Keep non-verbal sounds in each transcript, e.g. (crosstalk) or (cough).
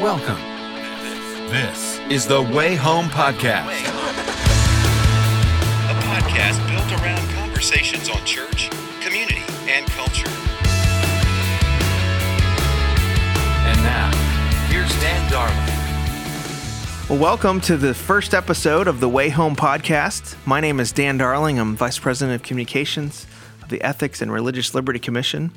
Welcome. This is the Way Home Podcast. A podcast built around conversations on church, community, and culture. And now, here's Dan Darling. Well, welcome to the first episode of the Way Home podcast. My name is Dan Darling. I'm Vice President of Communications of the Ethics and Religious Liberty Commission.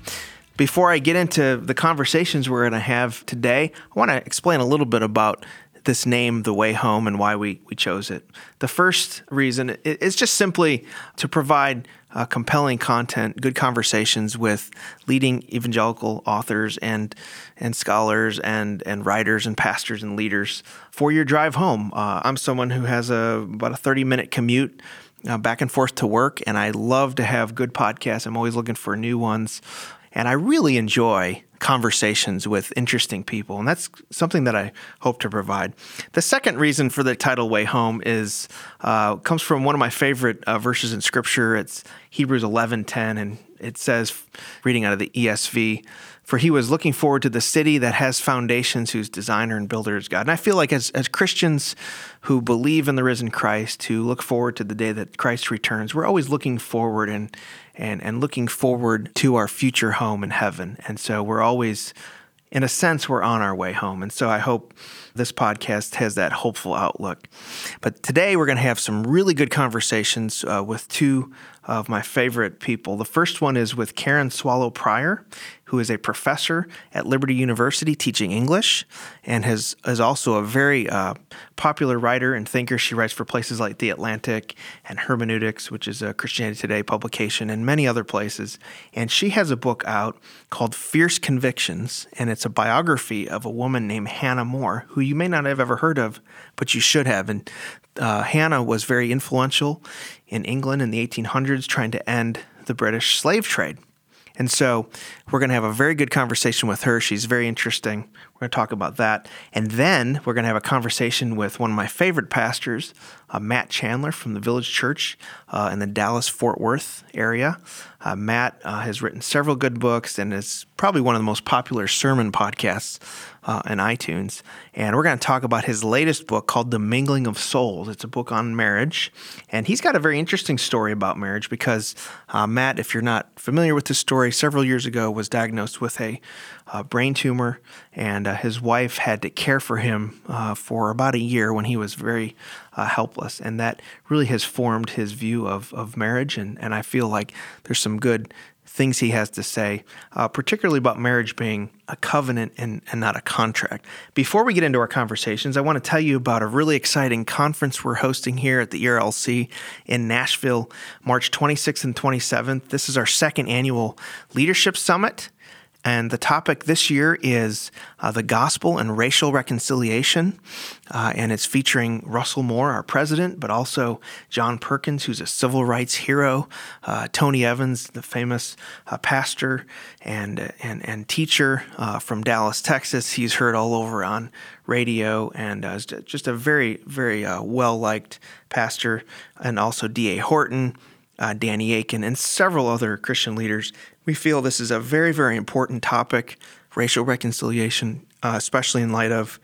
Before I get into the conversations we're going to have today, I want to explain a little bit about this name, The Way Home, and why we, we chose it. The first reason is just simply to provide uh, compelling content, good conversations with leading evangelical authors and and scholars and and writers and pastors and leaders for your drive home. Uh, I'm someone who has a about a 30 minute commute uh, back and forth to work, and I love to have good podcasts. I'm always looking for new ones. And I really enjoy conversations with interesting people, and that's something that I hope to provide. The second reason for the title "Way Home" is uh, comes from one of my favorite uh, verses in Scripture. It's Hebrews eleven ten, and it says, reading out of the ESV, "For he was looking forward to the city that has foundations, whose designer and builder is God." And I feel like as as Christians who believe in the risen Christ, who look forward to the day that Christ returns, we're always looking forward and and, and looking forward to our future home in heaven. And so we're always, in a sense, we're on our way home. And so I hope this podcast has that hopeful outlook. But today we're going to have some really good conversations uh, with two of my favorite people. The first one is with Karen Swallow Prior, who is a professor at Liberty University teaching English and has, is also a very uh, popular writer and thinker. She writes for places like The Atlantic and Hermeneutics, which is a Christianity Today publication, and many other places. And she has a book out called Fierce Convictions, and it's a biography of a woman named Hannah More, who you may not have ever heard of, but you should have. And uh, Hannah was very influential in England in the 1800s, trying to end the British slave trade. And so we're going to have a very good conversation with her. She's very interesting. We're going to talk about that. And then we're going to have a conversation with one of my favorite pastors, uh, Matt Chandler from the Village Church uh, in the Dallas Fort Worth area. Uh, Matt uh, has written several good books and is probably one of the most popular sermon podcasts uh, in iTunes. And we're going to talk about his latest book called The Mingling of Souls. It's a book on marriage. And he's got a very interesting story about marriage because uh, Matt, if you're not familiar with this story, several years ago was diagnosed with a uh, brain tumor, and uh, his wife had to care for him for about a year when he was very helpless. And that really has formed his view of, of marriage. And, and I feel like there's some good things he has to say, uh, particularly about marriage being a covenant and, and not a contract. Before we get into our conversations, I want to tell you about a really exciting conference we're hosting here at the ERLC in Nashville, March 26th and 27th. This is our second annual Leadership Summit. And the topic this year is uh, the gospel and racial reconciliation. Uh, and it's featuring Russell Moore, our president, but also John Perkins, who's a civil rights hero, uh, Tony Evans, the famous uh, pastor and, and, and teacher uh, from Dallas, Texas. He's heard all over on radio and uh, just a very, very well liked pastor. And also D.A. Horton. Uh, Danny Akin, and several other Christian leaders we feel this is a very, very important topic, racial reconciliation, uh, especially in light of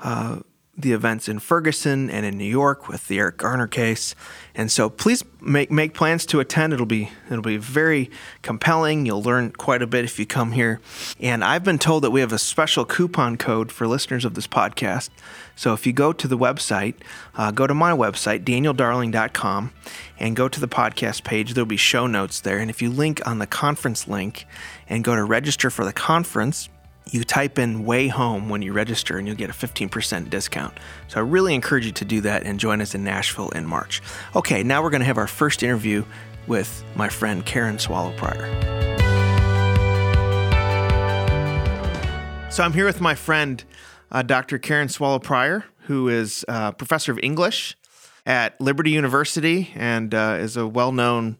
uh, the events in Ferguson and in New York with the Eric Garner case. And so please make make plans to attend. It'll be it'll be very compelling. You'll learn quite a bit if you come here. And I've been told that we have a special coupon code for listeners of this podcast. So if you go to the website, uh, go to my website, danieldarling.com, and go to the podcast page, there'll be show notes there. And if you link on the conference link and go to register for the conference, you type in way home when you register and you'll get a 15% discount. So I really encourage you to do that and join us in Nashville in March. Okay, now we're going to have our first interview with my friend Karen Swallow Prior. So I'm here with my friend uh, Dr. Karen Swallow Prior, who is uh, professor of English at Liberty University and uh, is a well known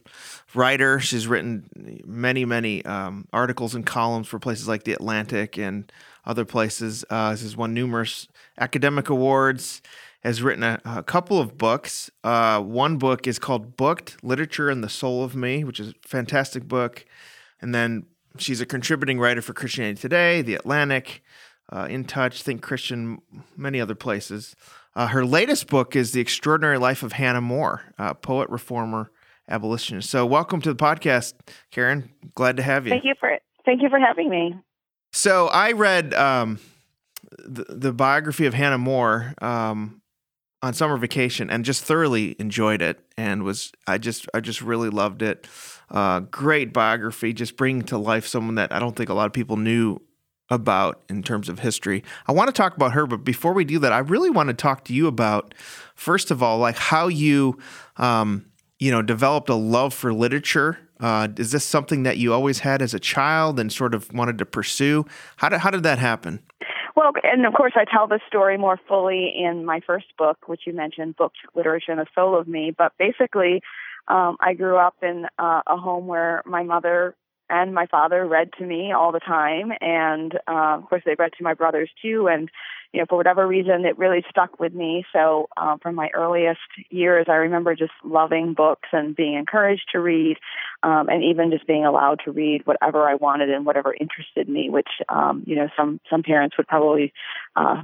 writer. She's written many, many um, articles and columns for places like The Atlantic and other places. Uh, she's won numerous academic awards. Has written a, a couple of books. Uh, one book is called "Booked: Literature and the Soul of Me," which is a fantastic book. And then she's a contributing writer for Christianity Today, The Atlantic, uh, In Touch, Think Christian, many other places. Uh, her latest book is The Extraordinary Life of Hannah More, poet, reformer, abolitionist. So, welcome to the podcast, Karen. Glad to have you. Thank you for it. thank you for having me. So, I read um, the, the, biography of Hannah More um, on summer vacation and just thoroughly enjoyed it, and was I just I just really loved it. Uh, great biography, just bringing to life someone that I don't think a lot of people knew about in terms of history. I want to talk about her, but before we do that, I really want to talk to you about, first of all, like how you um, you know, developed a love for literature. Uh, is this something that you always had as a child and sort of wanted to pursue? How did, how did that happen? Well, and of course, I tell the story more fully in my first book, which you mentioned, Booked Literature and the Soul of Me. But basically, um, I grew up in uh, a home where my mother and my father read to me all the time, and uh, of course, they read to my brothers too. And you know, for whatever reason, it really stuck with me. So, uh, from my earliest years, I remember just loving books and being encouraged to read, um, and even just being allowed to read whatever I wanted and whatever interested me. Which, um, you know, some some parents would probably uh,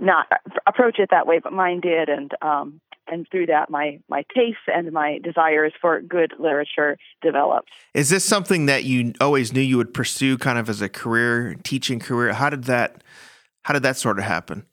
not approach it that way, but mine did, and um, and through that, my my tastes and my desires for good literature developed. Is this something that you always knew you would pursue, kind of as a career, teaching career? How did that how did that sort of happen?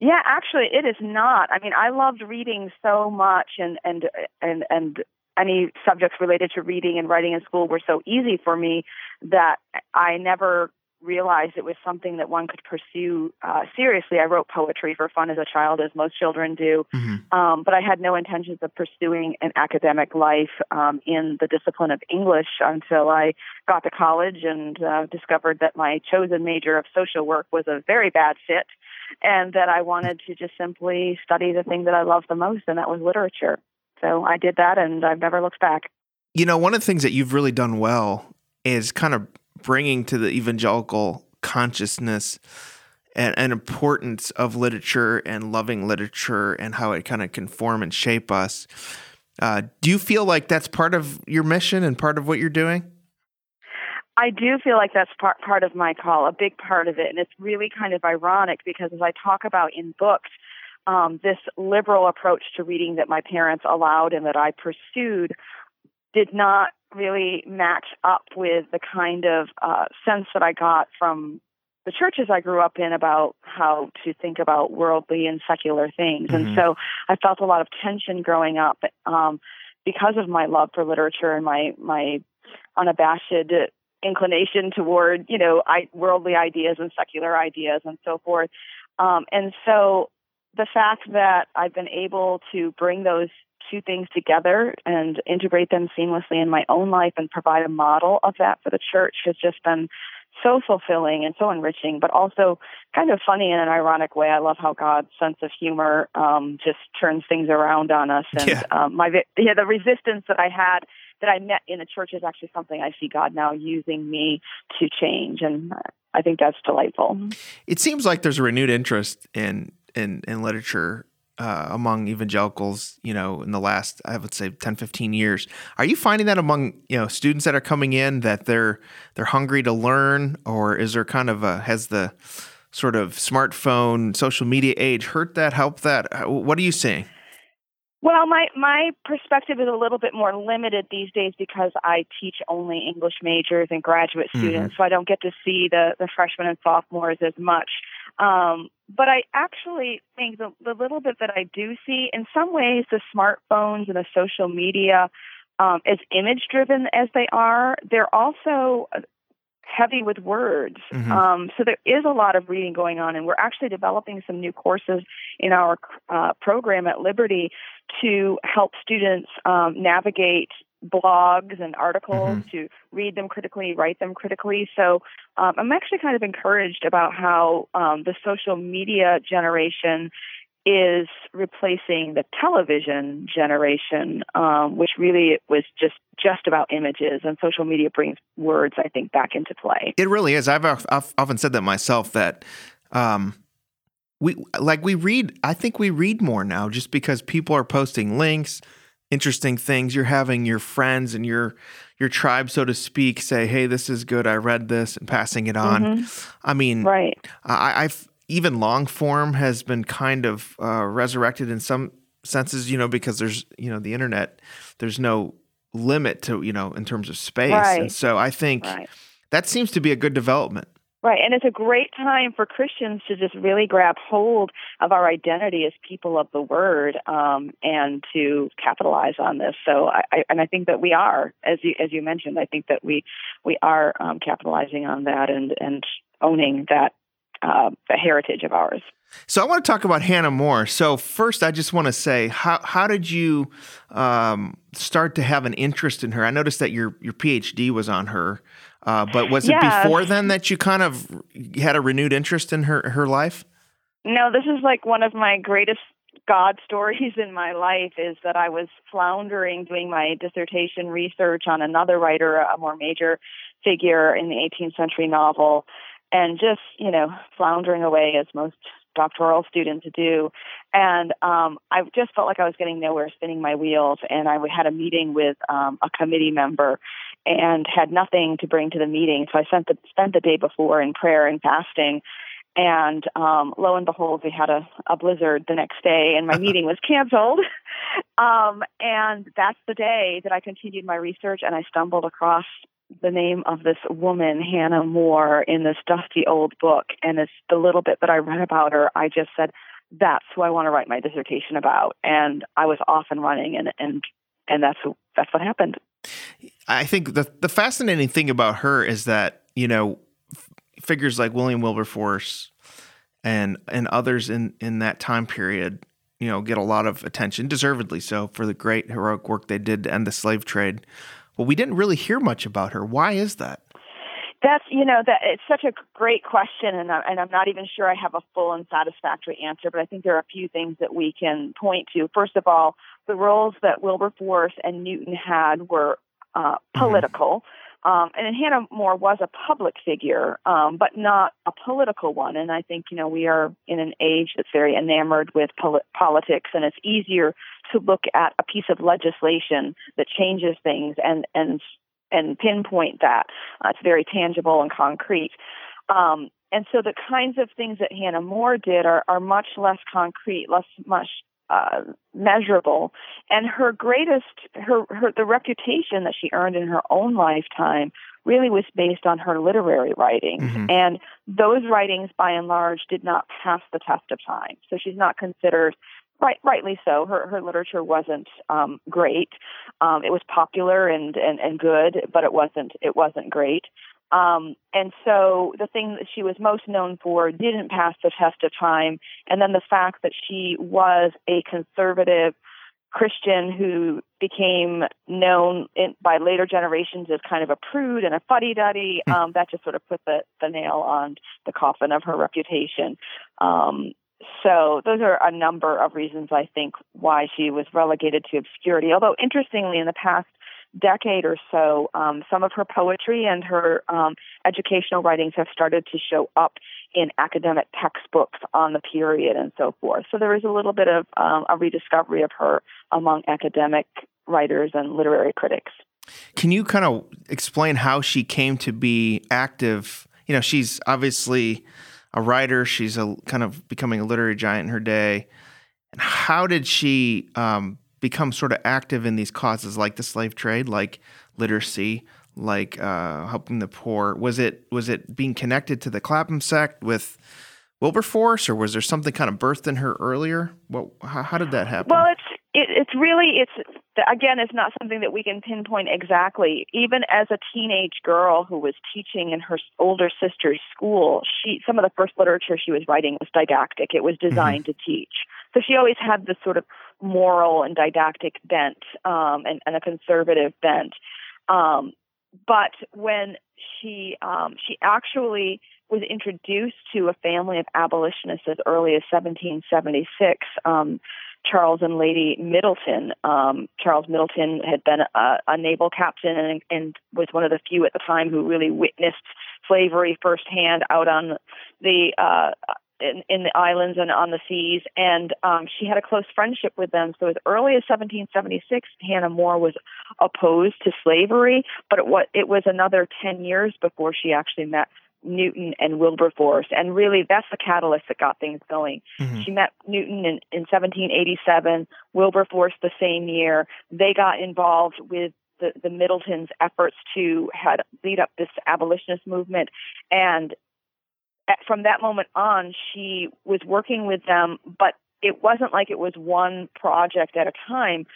Yeah, actually, it is not. I mean, I loved reading so much, and and and and any subjects related to reading and writing in school were so easy for me that I never realized it was something that one could pursue uh, seriously. I wrote poetry for fun as a child, as most children do, mm-hmm. um, but I had no intentions of pursuing an academic life um, in the discipline of English until I got to college and uh, discovered that my chosen major of social work was a very bad fit, and that I wanted to just simply study the thing that I love the most, and that was literature. So I did that, and I've never looked back. You know, one of the things that you've really done well is kind of bringing to the evangelical consciousness and, and importance of literature and loving literature and how it kind of can form and shape us. Uh, do you feel like that's part of your mission and part of what you're doing? I do feel like that's part part of my call, a big part of it, and it's really kind of ironic because as I talk about in books, um, this liberal approach to reading that my parents allowed and that I pursued did not really match up with the kind of uh, sense that I got from the churches I grew up in about how to think about worldly and secular things. Mm-hmm. And so I felt a lot of tension growing up um, because of my love for literature and my my unabashed inclination toward you know I, worldly ideas and secular ideas and so forth. Um, and so the fact that I've been able to bring those two things together and integrate them seamlessly in my own life and provide a model of that for the church has just been so fulfilling and so enriching, but also kind of funny in an ironic way. I love how God's sense of humor um, just turns things around on us, and yeah. Um, my yeah, the resistance that I had that I met in the church is actually something I see God now using me to change, and I think that's delightful. It seems like there's a renewed interest in in, in literature uh, among evangelicals, you know, in the last, I would say 10, 15 years. Are you finding that among, you know, students that are coming in that they're, they're hungry to learn or is there kind of a, has the sort of smartphone, social media age hurt that, help that? Uh, what are you seeing? Well, my my perspective is a little bit more limited these days because I teach only English majors and graduate mm-hmm. students, mm-hmm. so I don't get to see the the freshmen and sophomores as much. Um, but I actually think the, the little bit that I do see, in some ways, the smartphones and the social media, um, as image driven as they are, they're also heavy with words. Mm-hmm. Um, so there is a lot of reading going on, and we're actually developing some new courses in our uh, program at Liberty to help students um, navigate blogs and articles mm-hmm. to read them critically, write them critically. So um, I'm actually kind of encouraged about how um, the social media generation is replacing the television generation, um, which really was just just about images, and social media brings words, I think, back into play. It really is. I've, I've often said that myself that. Um, we like we read. I think we read more now, just because people are posting links interesting things. You're having your friends and your your tribe, so to speak, say, "Hey, this is good. I read this," and passing it on. Mm-hmm. I mean, right? I, I've even long form has been kind of uh, resurrected in some senses, you know, because there's you know the internet. There's no limit to you know in terms of space, Right. and so I think Right. that seems to be a good development. Right, and it's a great time for Christians to just really grab hold of our identity as people of the Word, um, and to capitalize on this. So, I, I and I think that we are, as you as you mentioned, I think that we we are um, capitalizing on that and and owning that uh, heritage of ours. So I want to talk about Hannah More. So first, I just want to say, how how did you um, start to have an interest in her? I noticed that your your PhD was on her, uh, but was it before then that you kind of had a renewed interest in her her life? No, this is like one of my greatest God stories in my life is that I was floundering doing my dissertation research on another writer, a more major figure in the 18th century novel, and just, you know, floundering away as most doctoral students do. And um, I just felt like I was getting nowhere spinning my wheels. And I had a meeting with um, a committee member and had nothing to bring to the meeting. So I spent the, spent the day before in prayer and fasting. And um, lo and behold, we had a, a blizzard the next day, and my (laughs) meeting was canceled. um, and that's the day that I continued my research, and I stumbled across the name of this woman, Hannah More, in this dusty old book. And it's the little bit that I read about her, I just said, "That's who I want to write my dissertation about." And I was off and running, and and and that's who, that's what happened. I think the the fascinating thing about her is that you know f- figures like William Wilberforce and and others in in that time period, you know, get a lot of attention, deservedly so, for the great heroic work they did to end the slave trade. But we didn't really hear much about her. Why is that? That's you know that it's such a great question, and I, and I'm not even sure I have a full and satisfactory answer. But I think there are a few things that we can point to. First of all, the roles that Wilberforce and Newton had were uh, political, um, and Hannah More was a public figure, um, but not a political one. And I think you know we are in an age that's very enamored with poli- politics, and it's easier to look at a piece of legislation that changes things and and and pinpoint that. Uh, it's very tangible and concrete. Um, and so the kinds of things that Hannah More did are, are much less concrete, less much uh, measurable. And her greatest, her, her the reputation that she earned in her own lifetime really was based on her literary writings. Mhm. And those writings, by and large, did not pass the test of time. So she's not considered Right, rightly so. Her her literature wasn't um, great. Um, it was popular and, and, and good, but it wasn't it wasn't great. Um, and so the thing that she was most known for didn't pass the test of time. And then the fact that she was a conservative Christian who became known in, by later generations as kind of a prude and a fuddy duddy, um, that just sort of put the, the nail on the coffin of her reputation. Um, so those are a number of reasons I think why she was relegated to obscurity. Although interestingly, in the past decade or so, um, some of her poetry and her um, educational writings have started to show up in academic textbooks on the period and so forth. So there is a little bit of um, a rediscovery of her among academic writers and literary critics. Can you kind of explain how she came to be active? You know, she's obviously a writer. She's a kind of becoming a literary giant in her day. And how did she um, become sort of active in these causes like the slave trade, like literacy, like uh, helping the poor? Was it was it being connected to the Clapham sect with Wilberforce, or was there something kind of birthed in her earlier? What? How, how did that happen? Well, it's it, it's really it's again it's not something that we can pinpoint exactly. Even as a teenage girl who was teaching in her older sister's school, she some of the first literature she was writing was didactic. It was designed to teach. So she always had this sort of moral and didactic bent um, and, and a conservative bent. Um, but when she um, she actually was introduced to a family of abolitionists as early as 1776. Um, Charles and Lady Middleton. Um, Charles Middleton had been a, a naval captain and, and was one of the few at the time who really witnessed slavery firsthand out on the uh, in, in the islands and on the seas, and um, she had a close friendship with them. So as early as 1776, Hannah More was opposed to slavery, but it was, it was another 10 years before she actually met Newton and Wilberforce. And really, that's the catalyst that got things going. Mm-hmm. She met Newton in, in 1787, Wilberforce the same year. They got involved with the, the Middletons' efforts to had lead up this abolitionist movement. And from that moment on, she was working with them, but it wasn't like it was one project at a time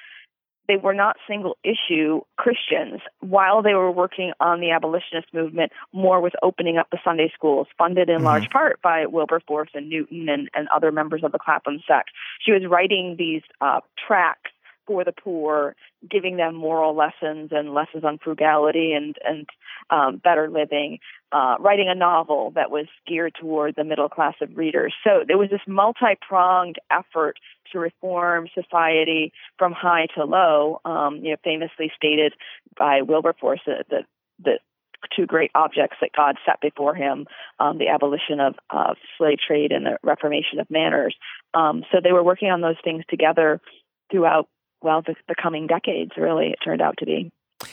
they were not single issue Christians. While they were working on the abolitionist movement, More was opening up the Sunday schools, funded in mm-hmm. large part by Wilberforce and Newton and, and other members of the Clapham sect. She was writing these uh, tracts for the poor, giving them moral lessons and lessons on frugality and and um, better living. Uh, writing a novel that was geared toward the middle class of readers. So there was this multi pronged effort to reform society from high to low. Um, you know, famously stated by Wilberforce that the, the two great objects that God set before him um, the abolition of, of slave trade and the reformation of manners. Um, so they were working on those things together throughout well the, the coming decades. Really, it turned out to be.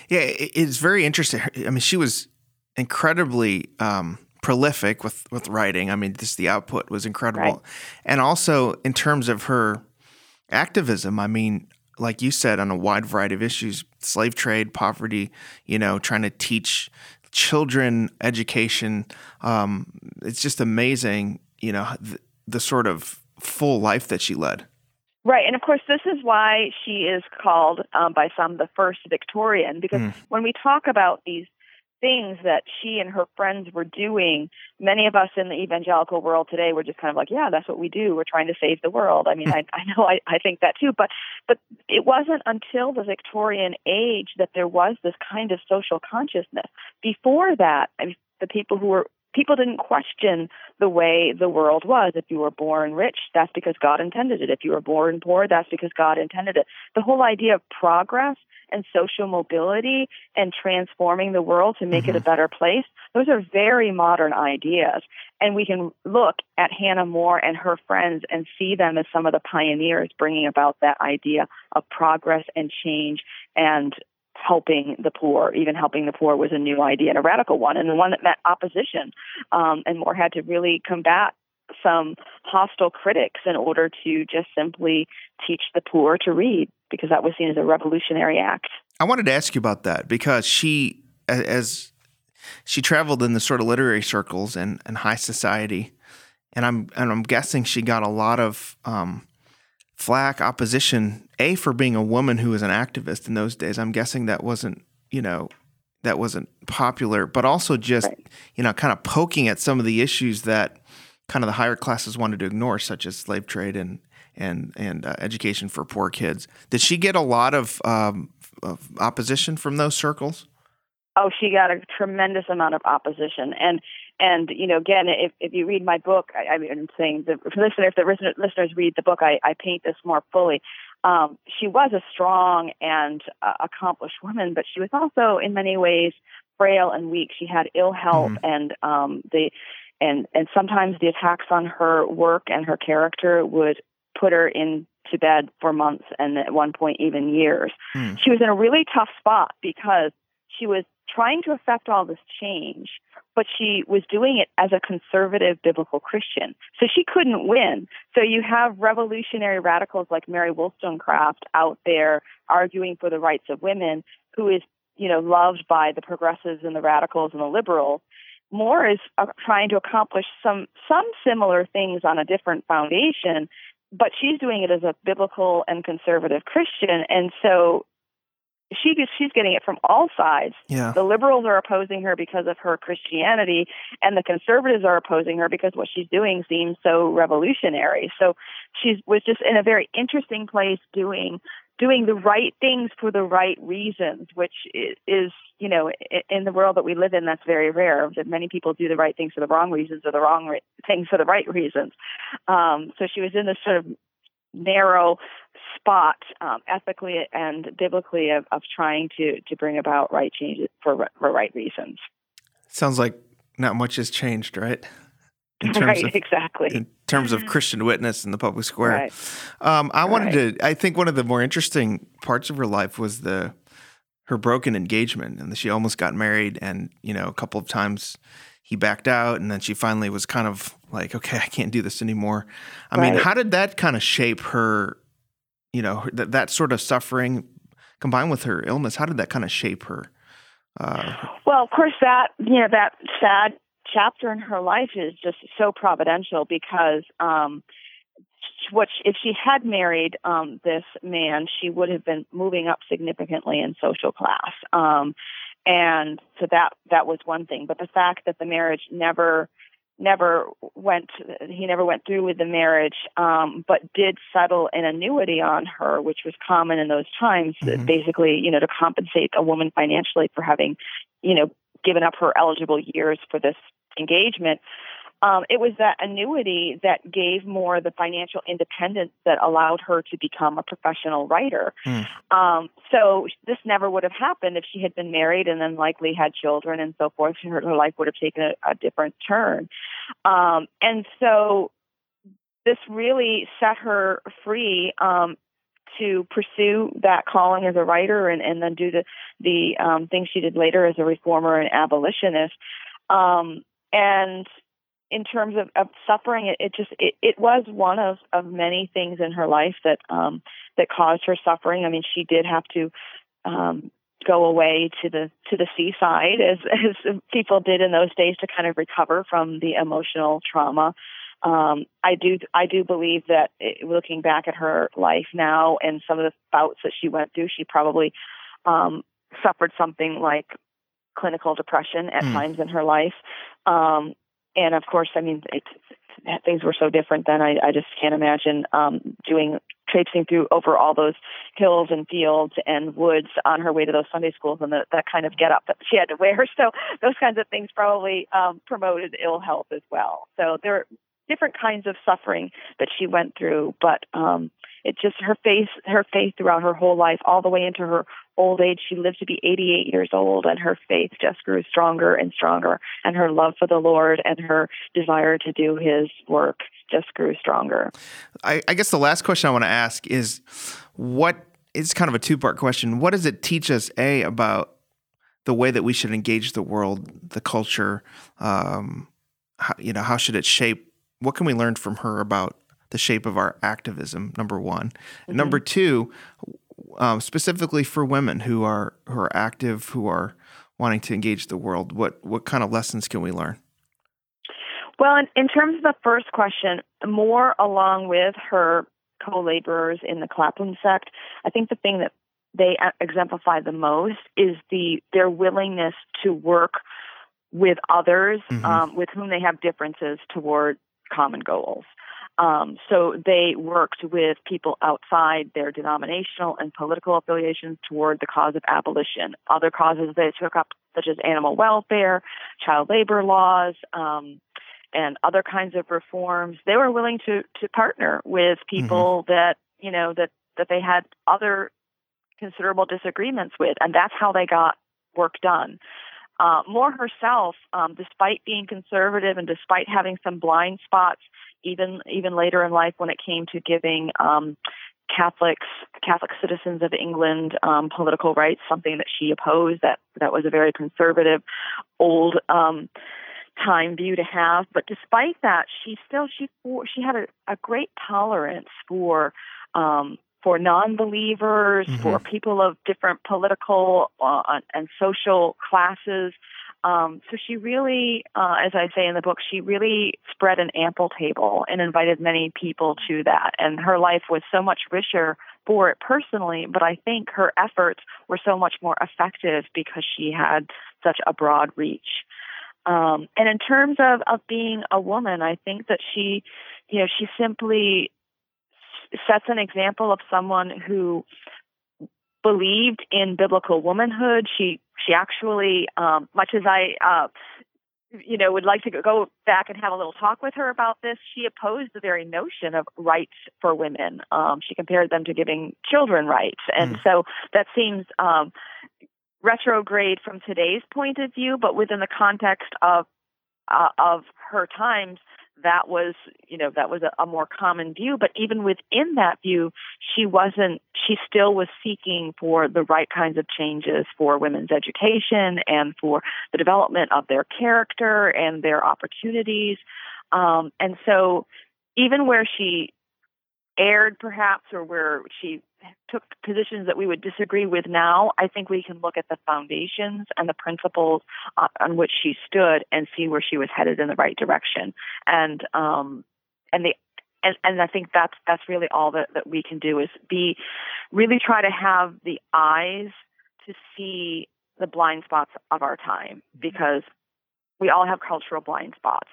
Yeah, it's very interesting. I mean, she was incredibly um, prolific with with writing. I mean, just the output was incredible, right. and also in terms of her activism. I mean, like you said, on a wide variety of issues, slave trade, poverty. You know, trying to teach children education. Um, it's just amazing. You know, the, the sort of full life that she led. Right, and of course, this is why she is called um, by some the first Victorian, because mm. when we talk about these things that she and her friends were doing, many of us in the evangelical world today were just kind of like, yeah, that's what we do. We're trying to save the world. I mean, I, I know I, I think that too, but but it wasn't until the Victorian age that there was this kind of social consciousness. Before that, I mean, the people who were people didn't question the way the world was. If you were born rich, that's because God intended it. If you were born poor, that's because God intended it. The whole idea of progress and social mobility and transforming the world to make mm-hmm. it a mm-hmm. better place, those are very modern ideas. And we can look at Hannah More and her friends and see them as some of the pioneers bringing about that idea of progress and change and helping the poor, even helping the poor was a new idea and a radical one, and the one that met opposition. Um, and More had to really combat some hostile critics in order to just simply teach the poor to read because that was seen as a revolutionary act. I wanted to ask you about that because she, as she traveled in the sort of literary circles and, and high society, and I'm and I'm guessing she got a lot of um, flack, opposition, A, for being a woman who was an activist in those days. I'm guessing that wasn't, you know, that wasn't popular, but also just, right. you know, kind of poking at some of the issues that kind of the higher classes wanted to ignore, such as slave trade and and and uh, education for poor kids. Did she get a lot of, um, of opposition from those circles? Oh, she got a tremendous amount of opposition, and and you know, again, if if you read my book, I, I'm saying the listeners, if the listeners read the book, I, I paint this more fully. Um, she was a strong and uh, accomplished woman, but she was also in many ways frail and weak. She had ill health, mm-hmm. and um, the and and sometimes the attacks on her work and her character would put her in to bed for months and at one point even years. Mm. She was in a really tough spot because she was trying to affect all this change, but she was doing it as a conservative biblical Christian. So she couldn't win. So you have revolutionary radicals like Mary Wollstonecraft out there arguing for the rights of women, who is, you know, loved by the progressives and the radicals and the liberals. More is uh, trying to accomplish some some similar things on a different foundation, but she's doing it as a biblical and conservative Christian, and so she gets, she's getting it from all sides. Yeah. The liberals are opposing her because of her Christianity, and the conservatives are opposing her because what she's doing seems so revolutionary. So she was just in a very interesting place doing doing the right things for the right reasons, which is, you know, in the world that we live in, that's very rare. That many people do the right things for the wrong reasons or the wrong re- things for the right reasons. Um, so she was in this sort of narrow spot um, ethically and biblically of, of trying to to bring about right changes for for right reasons. Sounds like not much has changed, right? (laughs) in terms right, of exactly. in terms of Christian witness in the public square. Right. Um, I wanted Right. to. I think one of the more interesting parts of her life was the her broken engagement, and she almost got married, and you know, a couple of times he backed out, and then she finally was kind of like, "Okay, I can't do this anymore." I mean, how did that kind of shape her? You know, her- that that sort of suffering combined with her illness. How did that kind of shape her? Uh, Well, of course, that you know that sad chapter in her life is just so providential because um, what she, if she had married um, this man, she would have been moving up significantly in social class, um, and so that that was one thing. But the fact that the marriage never never went he never went through with the marriage um but did settle an annuity on her which was common in those times Mhm. basically you know to compensate a woman financially for having you know given up her eligible years for this engagement um, it was that annuity that gave More the financial independence that allowed her to become a professional writer. Hmm. Um, so this never would have happened if she had been married and then likely had children and so forth. Her, her life would have taken a, a different turn. Um, and so this really set her free um, to pursue that calling as a writer and, and then do the the um, things she did later as a reformer and abolitionist. Um, and in terms of, of suffering, it, it just it, it was one of, of many things in her life that um, that caused her suffering. I mean, she did have to um, go away to the to the seaside as (laughs) as people did in those days to kind of recover from the emotional trauma. Um, I do I do believe that it, looking back at her life now and some of the bouts that she went through, she probably um, suffered something like clinical depression at Mm. times in her life. Um, and of course, I mean, it, things were so different then. I, I just can't imagine um, doing traipsing through over all those hills and fields and woods on her way to those Sunday schools and the, that kind of get up that she had to wear. (laughs) So those kinds of things probably um, promoted ill health as well. So there different kinds of suffering that she went through, but um, it just her faith, her faith throughout her whole life, all the way into her old age. She lived to be 88 years old, and her faith just grew stronger and stronger, and her love for the Lord and her desire to do His work just grew stronger. I, I guess the last question I want to ask is what it's kind of a two part question. What does it teach us, A, about the way that we should engage the world, the culture? Um, how, you know, how should it shape? What can we learn from her about the shape of our activism? Number one. And number two, um, specifically for women who are who are active, who are wanting to engage the world, what what kind of lessons can we learn? Well, in, in terms of the first question, More along with her co-laborers in the Clapham sect, I think the thing that they exemplify the most is the their willingness to work with others Mhm. um, with whom they have differences toward common goals. Um, so they worked with people outside their denominational and political affiliations toward the cause of abolition. Other causes they took up, such as animal welfare, child labor laws, um, and other kinds of reforms, they were willing to to partner with people that you know that that they had other considerable disagreements with, and that's how they got work done. Uh, More herself, um, despite being conservative and despite having some blind spots, even even later in life when it came to giving um, Catholics, Catholic citizens of England, um, political rights, something that she opposed. That that was a very conservative, old um, time view to have. But despite that, she still she she had a, a great tolerance for. Um, for non-believers, Mhm. for people of different political uh, and social classes, um, so she really, uh, as I say in the book, she really spread an ample table and invited many people to that. And her life was so much richer for it personally, but I think her efforts were so much more effective because she had such a broad reach. Um, and in terms of, of being a woman, I think that she, you know, she simply sets an example of someone who believed in biblical womanhood. She she actually, um, much as I, uh, you know, would like to go back and have a little talk with her about this, she opposed the very notion of rights for women. Um, she compared them to giving children rights, and Mm. so that seems um, retrograde from today's point of view, but within the context of uh, of her times, that was you know that was a, a more common view. But even within that view she wasn't she still was seeking for the right kinds of changes for women's education and for the development of their character and their opportunities. Um, and so even where she erred perhaps or where she took positions that we would disagree with now, I think we can look at the foundations and the principles on, which she stood and see where she was headed in the right direction. And um, and the and, and I think that's that's really all that, that we can do is be really try to have the eyes to see the blind spots of our time because we all have cultural blind spots.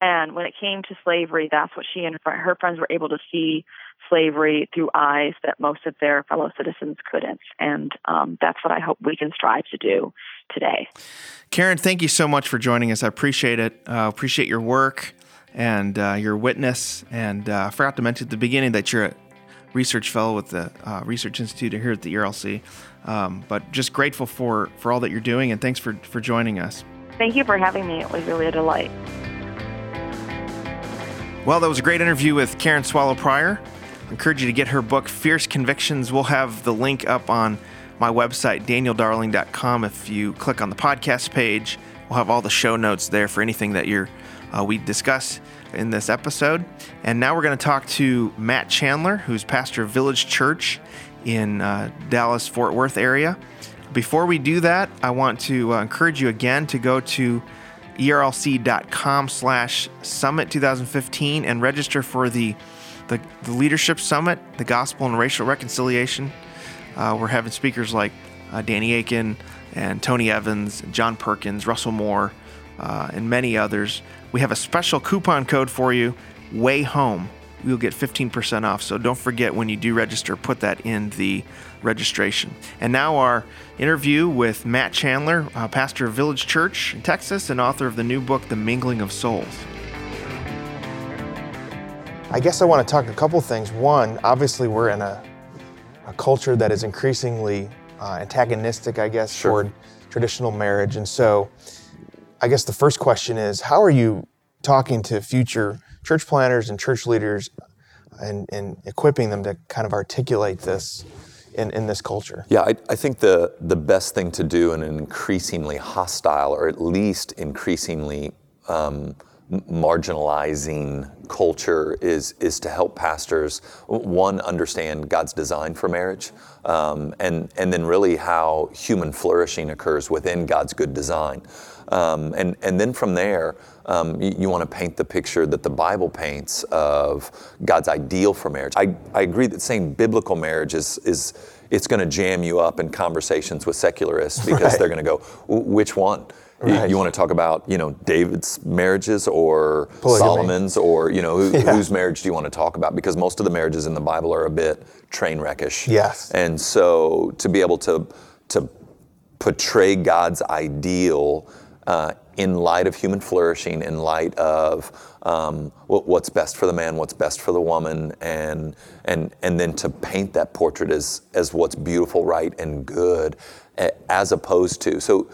And when it came to slavery, that's what she and her friends were able to see slavery through eyes that most of their fellow citizens couldn't. And um, that's what I hope we can strive to do today. Karen, thank you so much for joining us. I appreciate it. Uh, appreciate your work and uh, your witness. And uh, I forgot to mention at the beginning that you're a research fellow with the uh, Research Institute here at the ERLC. Um, but just grateful for, for all that you're doing, and thanks for, for joining us. Thank you for having me. It was really a delight. Well, that was a great interview with Karen Swallow Prior. I encourage you to get her book, Fierce Convictions. We'll have the link up on my website, danieldarling.com. If you click on the podcast page, we'll have all the show notes there for anything that you're, uh, we discuss in this episode. And now we're going to talk to Matt Chandler, who's pastor of Village Church in uh, Dallas Fort Worth area. Before we do that, I want to uh, encourage you again to go to erlc.com slash summit 2015 and register for the, the, the, leadership summit the gospel and racial reconciliation. Uh, we're having speakers like uh, danny akin and tony evans john perkins russell moore uh, and many others. We have a special coupon code for you way home you'll get 15% off so don't forget when you do register put that in the registration. And now our interview with Matt Chandler, uh, pastor of Village Church in Texas and author of the new book, The Mingling of Souls. I guess I want to talk a couple things. One, obviously, we're in a, a culture that is increasingly uh, antagonistic, I guess, sure. toward traditional marriage. And so, I guess the first question is how are you talking to future church planners and church leaders and, and equipping them to kind of articulate this in, in this culture? Yeah, I, I think the, the best thing to do in an increasingly hostile or at least increasingly um, marginalizing culture is is to help pastors one understand God's design for marriage, um, and and then really how human flourishing occurs within God's good design, um, and and then from there. Um, you, you want to paint the picture that the Bible paints of God's ideal for marriage. I, I agree that saying biblical marriage is, is it's going to jam you up in conversations with secularists because (laughs) right. they're going to go, which one? Right. You, you, want to talk about, you know, David's marriages or Polygamy. Solomon's or, you know, who, (laughs) yeah. whose marriage do you want to talk about? Because most of the marriages in the Bible are a bit train wreckish. Yes. And so to be able to, to portray God's ideal uh, in light of human flourishing, in light of um, what's best for the man, what's best for the woman, and and and then to paint that portrait as as what's beautiful, right, and good, as opposed to so.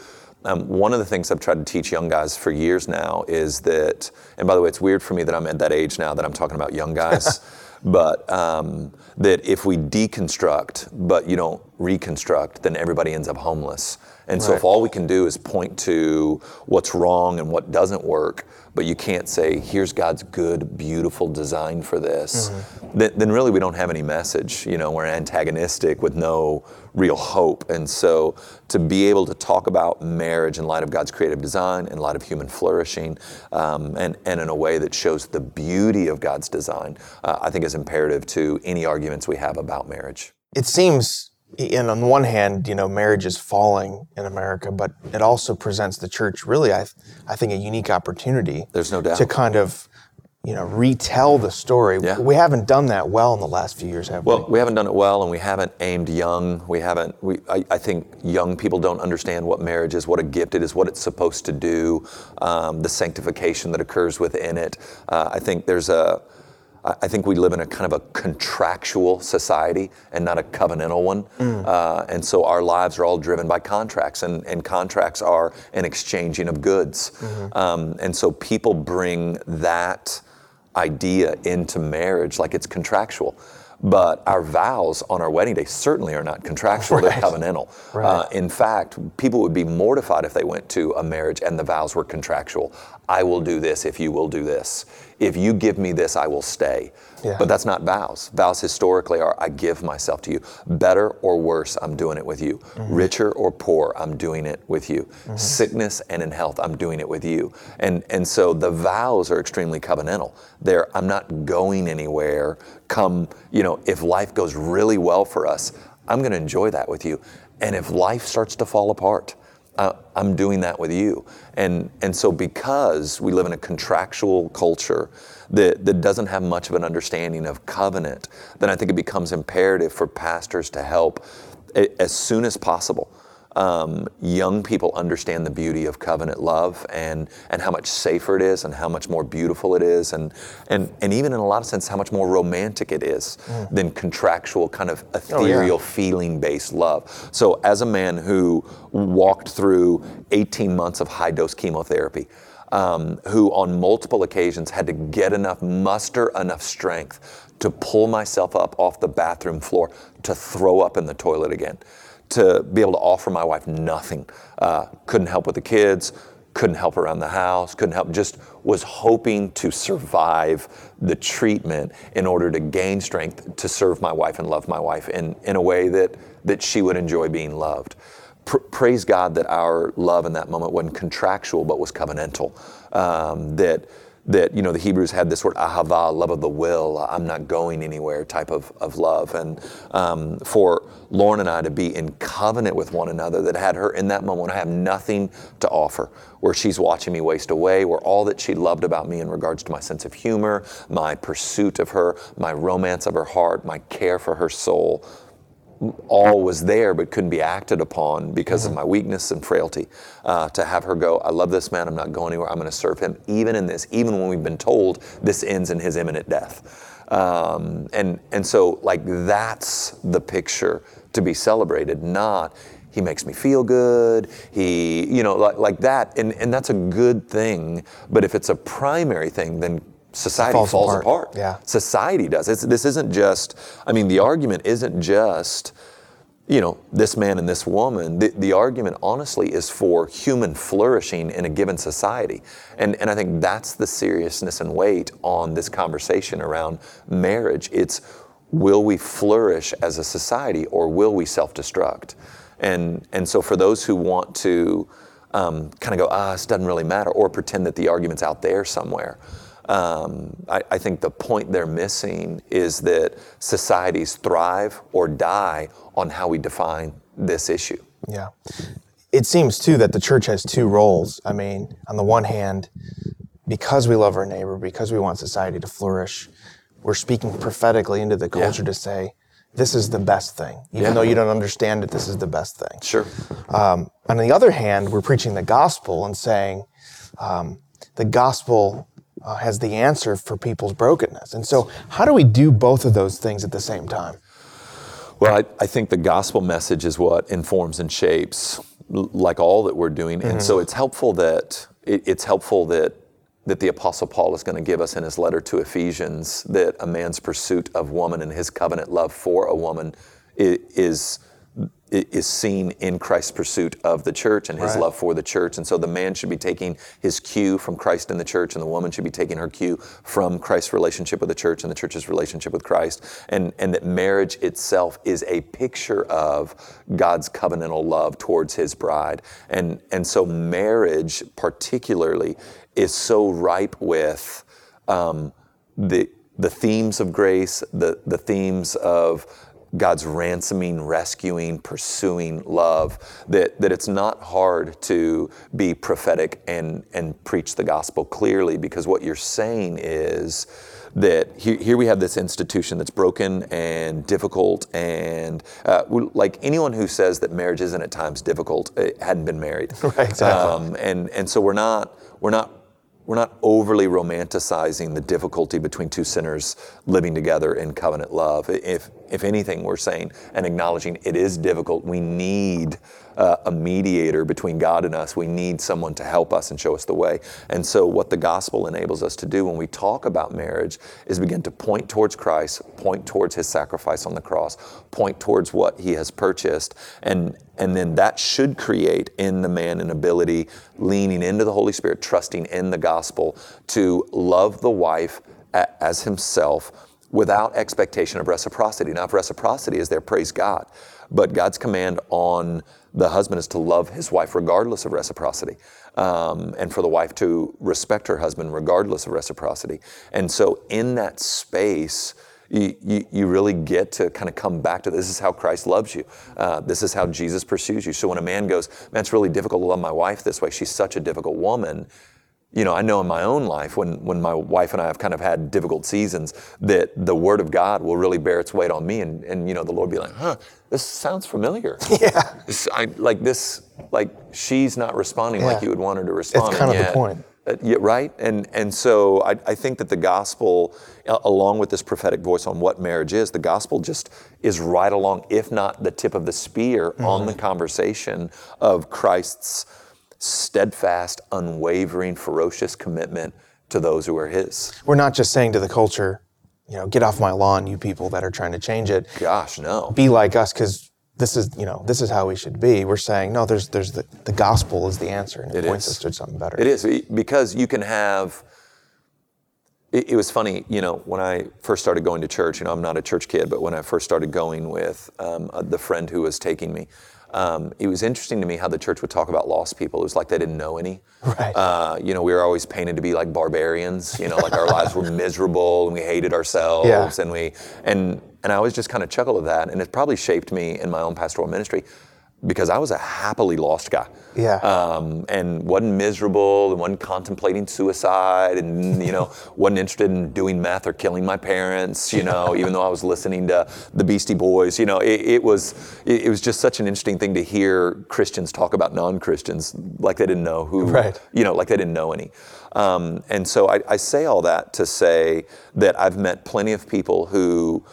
Um, one of the things I've tried to teach young guys for years now is that, and by the way, it's weird for me that I'm at that age now that I'm talking about young guys. (laughs) but um, that if we deconstruct, but you don't reconstruct, then everybody ends up homeless. And right. so if all we can do is point to what's wrong and what doesn't work, but you can't say, here's God's good, beautiful design for this, mm-hmm. then, then, really we don't have any message. You know, we're antagonistic with no real hope. And so to be able to talk about marriage in light of God's creative design, in light of human flourishing, um, and, and in a way that shows the beauty of God's design, uh, I think is imperative to any arguments we have about marriage. It seems and on one hand, you know, marriage is falling in America, but it also presents the church really, I, I think, a unique opportunity. There's no doubt to kind of, you know, retell the story. Yeah. We haven't done that well in the last few years, have well, we? Well, we haven't done it well, and we haven't aimed young. We haven't. We, I, I, think young people don't understand what marriage is, what a gift it is, what it's supposed to do, um, the sanctification that occurs within it. Uh, I think there's a I think we live in a kind of a contractual society and not a covenantal one. Mm. Uh, and so our lives are all driven by contracts, and, and contracts are an exchanging of goods. Mm-hmm. Um, and so people bring that idea into marriage like it's contractual. But our vows on our wedding day certainly are not contractual, Right. they're covenantal. Right. Uh, in fact, people would be mortified if they went to a marriage and the vows were contractual. I will do this if you will do this. If you give me this, I will stay. Yeah. But that's not vows. Vows historically are I give myself to you. Better or worse, I'm doing it with you. Mm-hmm. Richer or poor, I'm doing it with you. Sickness and in health, I'm doing it with you. And and so the vows are extremely covenantal. They're I'm not going anywhere. Come, you know, if life goes really well for us, I'm going to enjoy that with you. And if life starts to fall apart, I'm doing that with you. And, and so, because we live in a contractual culture that, that doesn't have much of an understanding of covenant, then I think it becomes imperative for pastors to help as soon as possible. Um, young people understand the beauty of covenant love and, and how much safer it is and how much more beautiful it is and, and, and even in a lot of sense how much more romantic it is than contractual kind of Oh, yeah. ethereal feeling based love. So, as a man who walked through 18 months of high dose chemotherapy, um, who on multiple occasions had to get enough, muster enough strength to pull myself up off the bathroom floor to throw up in the toilet again, to be able to offer my wife nothing. Uh, couldn't help with the kids, couldn't help around the house, couldn't help, just was hoping to survive the treatment in order to gain strength to serve my wife and love my wife in, in a way that, that she would enjoy being loved. Pr- praise God that our love in that moment wasn't contractual but was covenantal. Um, that that you know the Hebrews had this word ahava, love of the will. I'm not going anywhere type of, of love, and um, for Lauren and I to be in covenant with one another that had her in that moment I have nothing to offer, where she's watching me waste away, where all that she loved about me in regards to my sense of humor, my pursuit of her, my romance of her heart, my care for her soul, all was there but couldn't be acted upon because of my weakness and frailty. Uh, to have her go, I love this man, I'm not going anywhere, I'm going to serve him, even in this, even when we've been told this ends in his imminent death. Um, and, and so, like, that's the picture to be celebrated, not he makes me feel good, he, you know, like, like that. And, and that's a good thing. But if it's a primary thing, then society falls falls, apart. apart. Yeah. Society does. It's, this isn't just, I mean, the argument isn't just, you know, this man and this woman. The, the argument, honestly, is for human flourishing in a given society. And, and I think that's the seriousness and weight on this conversation around marriage. It's will we flourish as a society or will we self destruct? And, and so, for those who want to um, kind of go, ah, this doesn't really matter, or pretend that the argument's out there somewhere, um, I, I think the point they're missing is that societies thrive or die on how we define this issue. Yeah. It seems too that the church has two roles. I mean, on the one hand, because we love our neighbor, because we want society to flourish, we're speaking prophetically into the culture to say, this is the best thing. Even Yeah. though you don't understand it, this is the best thing. Sure. Um, on the other hand, we're preaching the gospel and saying um, the gospel uh, has the answer for people's brokenness. And so, how do we do both of those things at the same time? Well, I, I think the gospel message is what informs and shapes, l- like all that we're doing, and so it's helpful that it, it's helpful that that the apostle Paul is going to give us in his letter to Ephesians that a man's pursuit of woman and his covenant love for a woman i- is is seen in Christ's pursuit of the church and his Right. love for the church. And so the man should be taking his cue from Christ and the church, and the woman should be taking her cue from Christ's relationship with the church and the church's relationship with Christ. And, and that marriage itself is a picture of God's covenantal love towards his bride. And, and so marriage, particularly, is so ripe with um, the, the themes of grace, the, the themes of God's ransoming, rescuing, pursuing love, that, that it's not hard to be prophetic and, and preach the gospel clearly because what you're saying is that here, here we have this institution that's broken and difficult and uh, like anyone who says that marriage isn't at times difficult hadn't been married (laughs) Right, exactly. um, and and so we're not we're not we're not overly romanticizing the difficulty between two sinners living together in covenant love. If if anything, we're saying and acknowledging it is difficult. We need uh, a mediator between God and us. We need someone to help us and show us the way. And so, what the gospel enables us to do when we talk about marriage is begin to point towards Christ, point towards his sacrifice on the cross, point towards what he has purchased, and and then that should create in the man an ability, leaning into the Holy Spirit, trusting in the gospel, to love the wife as himself without expectation of reciprocity. Now, if reciprocity is there, praise God. But God's command on the husband is to love his wife regardless of reciprocity, um, and for the wife to respect her husband regardless of reciprocity. And so, in that space, you, you, you, really get to kind of come back to this is how Christ loves you. Uh, this is how Jesus pursues you. So when a man goes, man, it's really difficult to love my wife this way. She's such a difficult woman you know, I know in my own life when, when my wife and I have kind of had difficult seasons that the word of God will really bear its weight on me and, and you know, the Lord be like, huh, this sounds familiar. (laughs) Yeah. This, I, like this, like she's not responding yeah. like you would want her to respond. It's kind of yet, the point. Uh, yeah, right. And, and so I, I think that the gospel, uh, along with this prophetic voice on what marriage is, the gospel just is right along, if not the tip of the spear mm-hmm. on the conversation of Christ's steadfast, unwavering, ferocious commitment to those who are His. We're not just saying to the culture, you know, get off my lawn, you people that are trying to change it. Gosh, no. Be like us, because this is, you know, this is how we should be. We're saying, no, there's, there's the, the gospel is the answer, and it, it points is. us to something better. It is because you can have. It, it, was funny, you know, when I first started going to church. You know, I'm not a church kid, but when I first started going with um, the friend who was taking me, um, it was interesting to me how the church would talk about lost people. It was like they didn't know any. Right. Uh, you know, we were always painted to be like barbarians. You know, like our lives were (laughs) miserable and we hated ourselves, yeah. and we and and I always just kind of chuckle at that. And it probably shaped me in my own pastoral ministry because I was a happily lost guy. Yeah. Um, and wasn't miserable and wasn't contemplating suicide and, you know, (laughs) wasn't interested in doing meth or killing my parents, you know, even though I was listening to the Beastie Boys. You know, it, it was it, it, was just such an interesting thing to hear Christians talk about non-Christians like they didn't know who, right. you know, like they didn't know any. Um, and so I, I say all that to say that I've met plenty of people who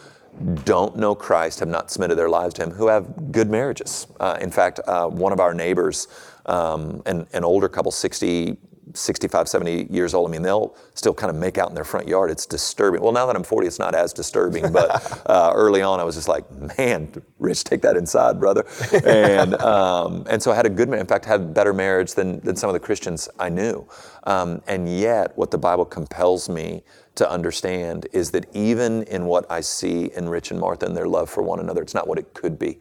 don't know Christ, have not submitted their lives to Him, who have good marriages. Uh, in fact, uh, one of our neighbors, um, an, an older couple, 60, 65, 70 years old, I mean, they'll still kind of make out in their front yard. It's disturbing. Well, now that I'm 40, it's not as disturbing, but (laughs) uh, early on, I was just like, man, Rich, take that inside, brother. And, um, and so I had a good marriage. In fact, I had better marriage than, than some of the Christians I knew. Um, and yet, what the Bible compels me to understand is that even in what I see in Rich and Martha and their love for one another, it's not what it could be.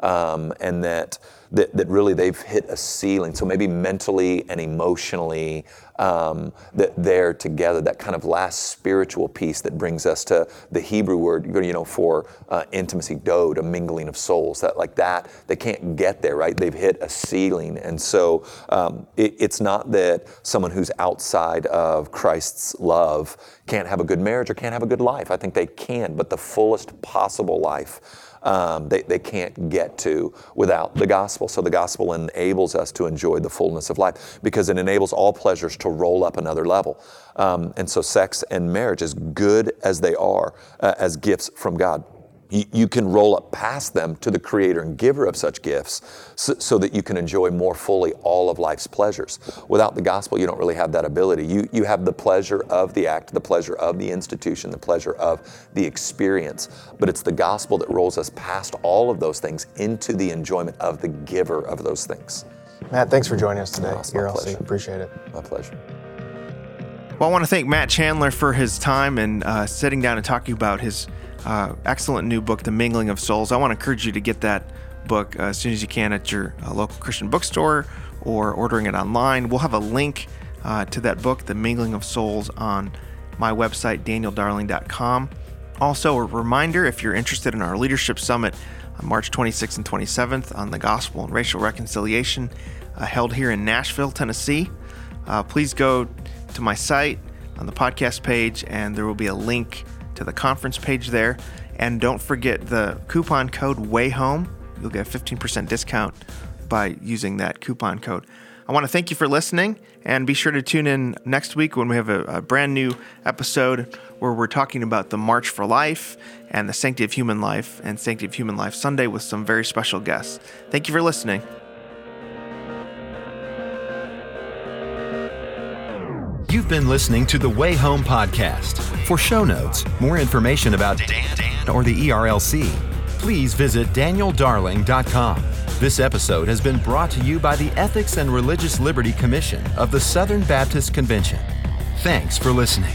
Um, and that, that, that really they've hit a ceiling. So maybe mentally and emotionally, um, that they're together, that kind of last spiritual piece that brings us to the Hebrew word, you know, for uh, intimacy, dode, a mingling of souls. That like that, they can't get there, right? They've hit a ceiling, and so um, it, it's not that someone who's outside of Christ's love can't have a good marriage or can't have a good life. I think they can, but the fullest possible life um, they, they can't get to without the gospel. So the gospel enables us to enjoy the fullness of life because it enables all pleasures to roll up another level. Um, and so sex and marriage, as good as they are uh, as gifts from God, you, you, can roll up past them to the creator and giver of such gifts so, so, that you can enjoy more fully all of life's pleasures. Without the gospel, you don't really have that ability. You, you have the pleasure of the act, the pleasure of the institution, the pleasure of the experience. But it's the gospel that rolls us past all of those things into the enjoyment of the giver of those things. Matt, thanks for joining us today. No, it's my pleasure. Appreciate it. My pleasure. Well, I want to thank Matt Chandler for his time and uh, sitting down and talking about his uh, excellent new book, The Mingling of Souls. I want to encourage you to get that book uh, as soon as you can at your uh, local Christian bookstore or ordering it online. We'll have a link uh, to that book, The Mingling of Souls, on my website, danieldarling.com. Also, a reminder if you're interested in our Leadership Summit on March 26th and 27th on the gospel and racial reconciliation uh, held here in Nashville, Tennessee, uh, please go to my site on the podcast page and there will be a link to the conference page there. And don't forget the coupon code WAYHOME. You'll get a 15% discount by using that coupon code. I want to thank you for listening and be sure to tune in next week when we have a, a brand new episode where we're talking about the March for Life and the Sanctity of Human Life and Sanctity of Human Life Sunday with some very special guests. Thank you for listening. You've been listening to the Way Home podcast. For show notes, more information about Dan Dan or the ERLC, please visit danieldarling.com. This episode has been brought to you by the Ethics and Religious Liberty Commission of the Southern Baptist Convention. Thanks for listening.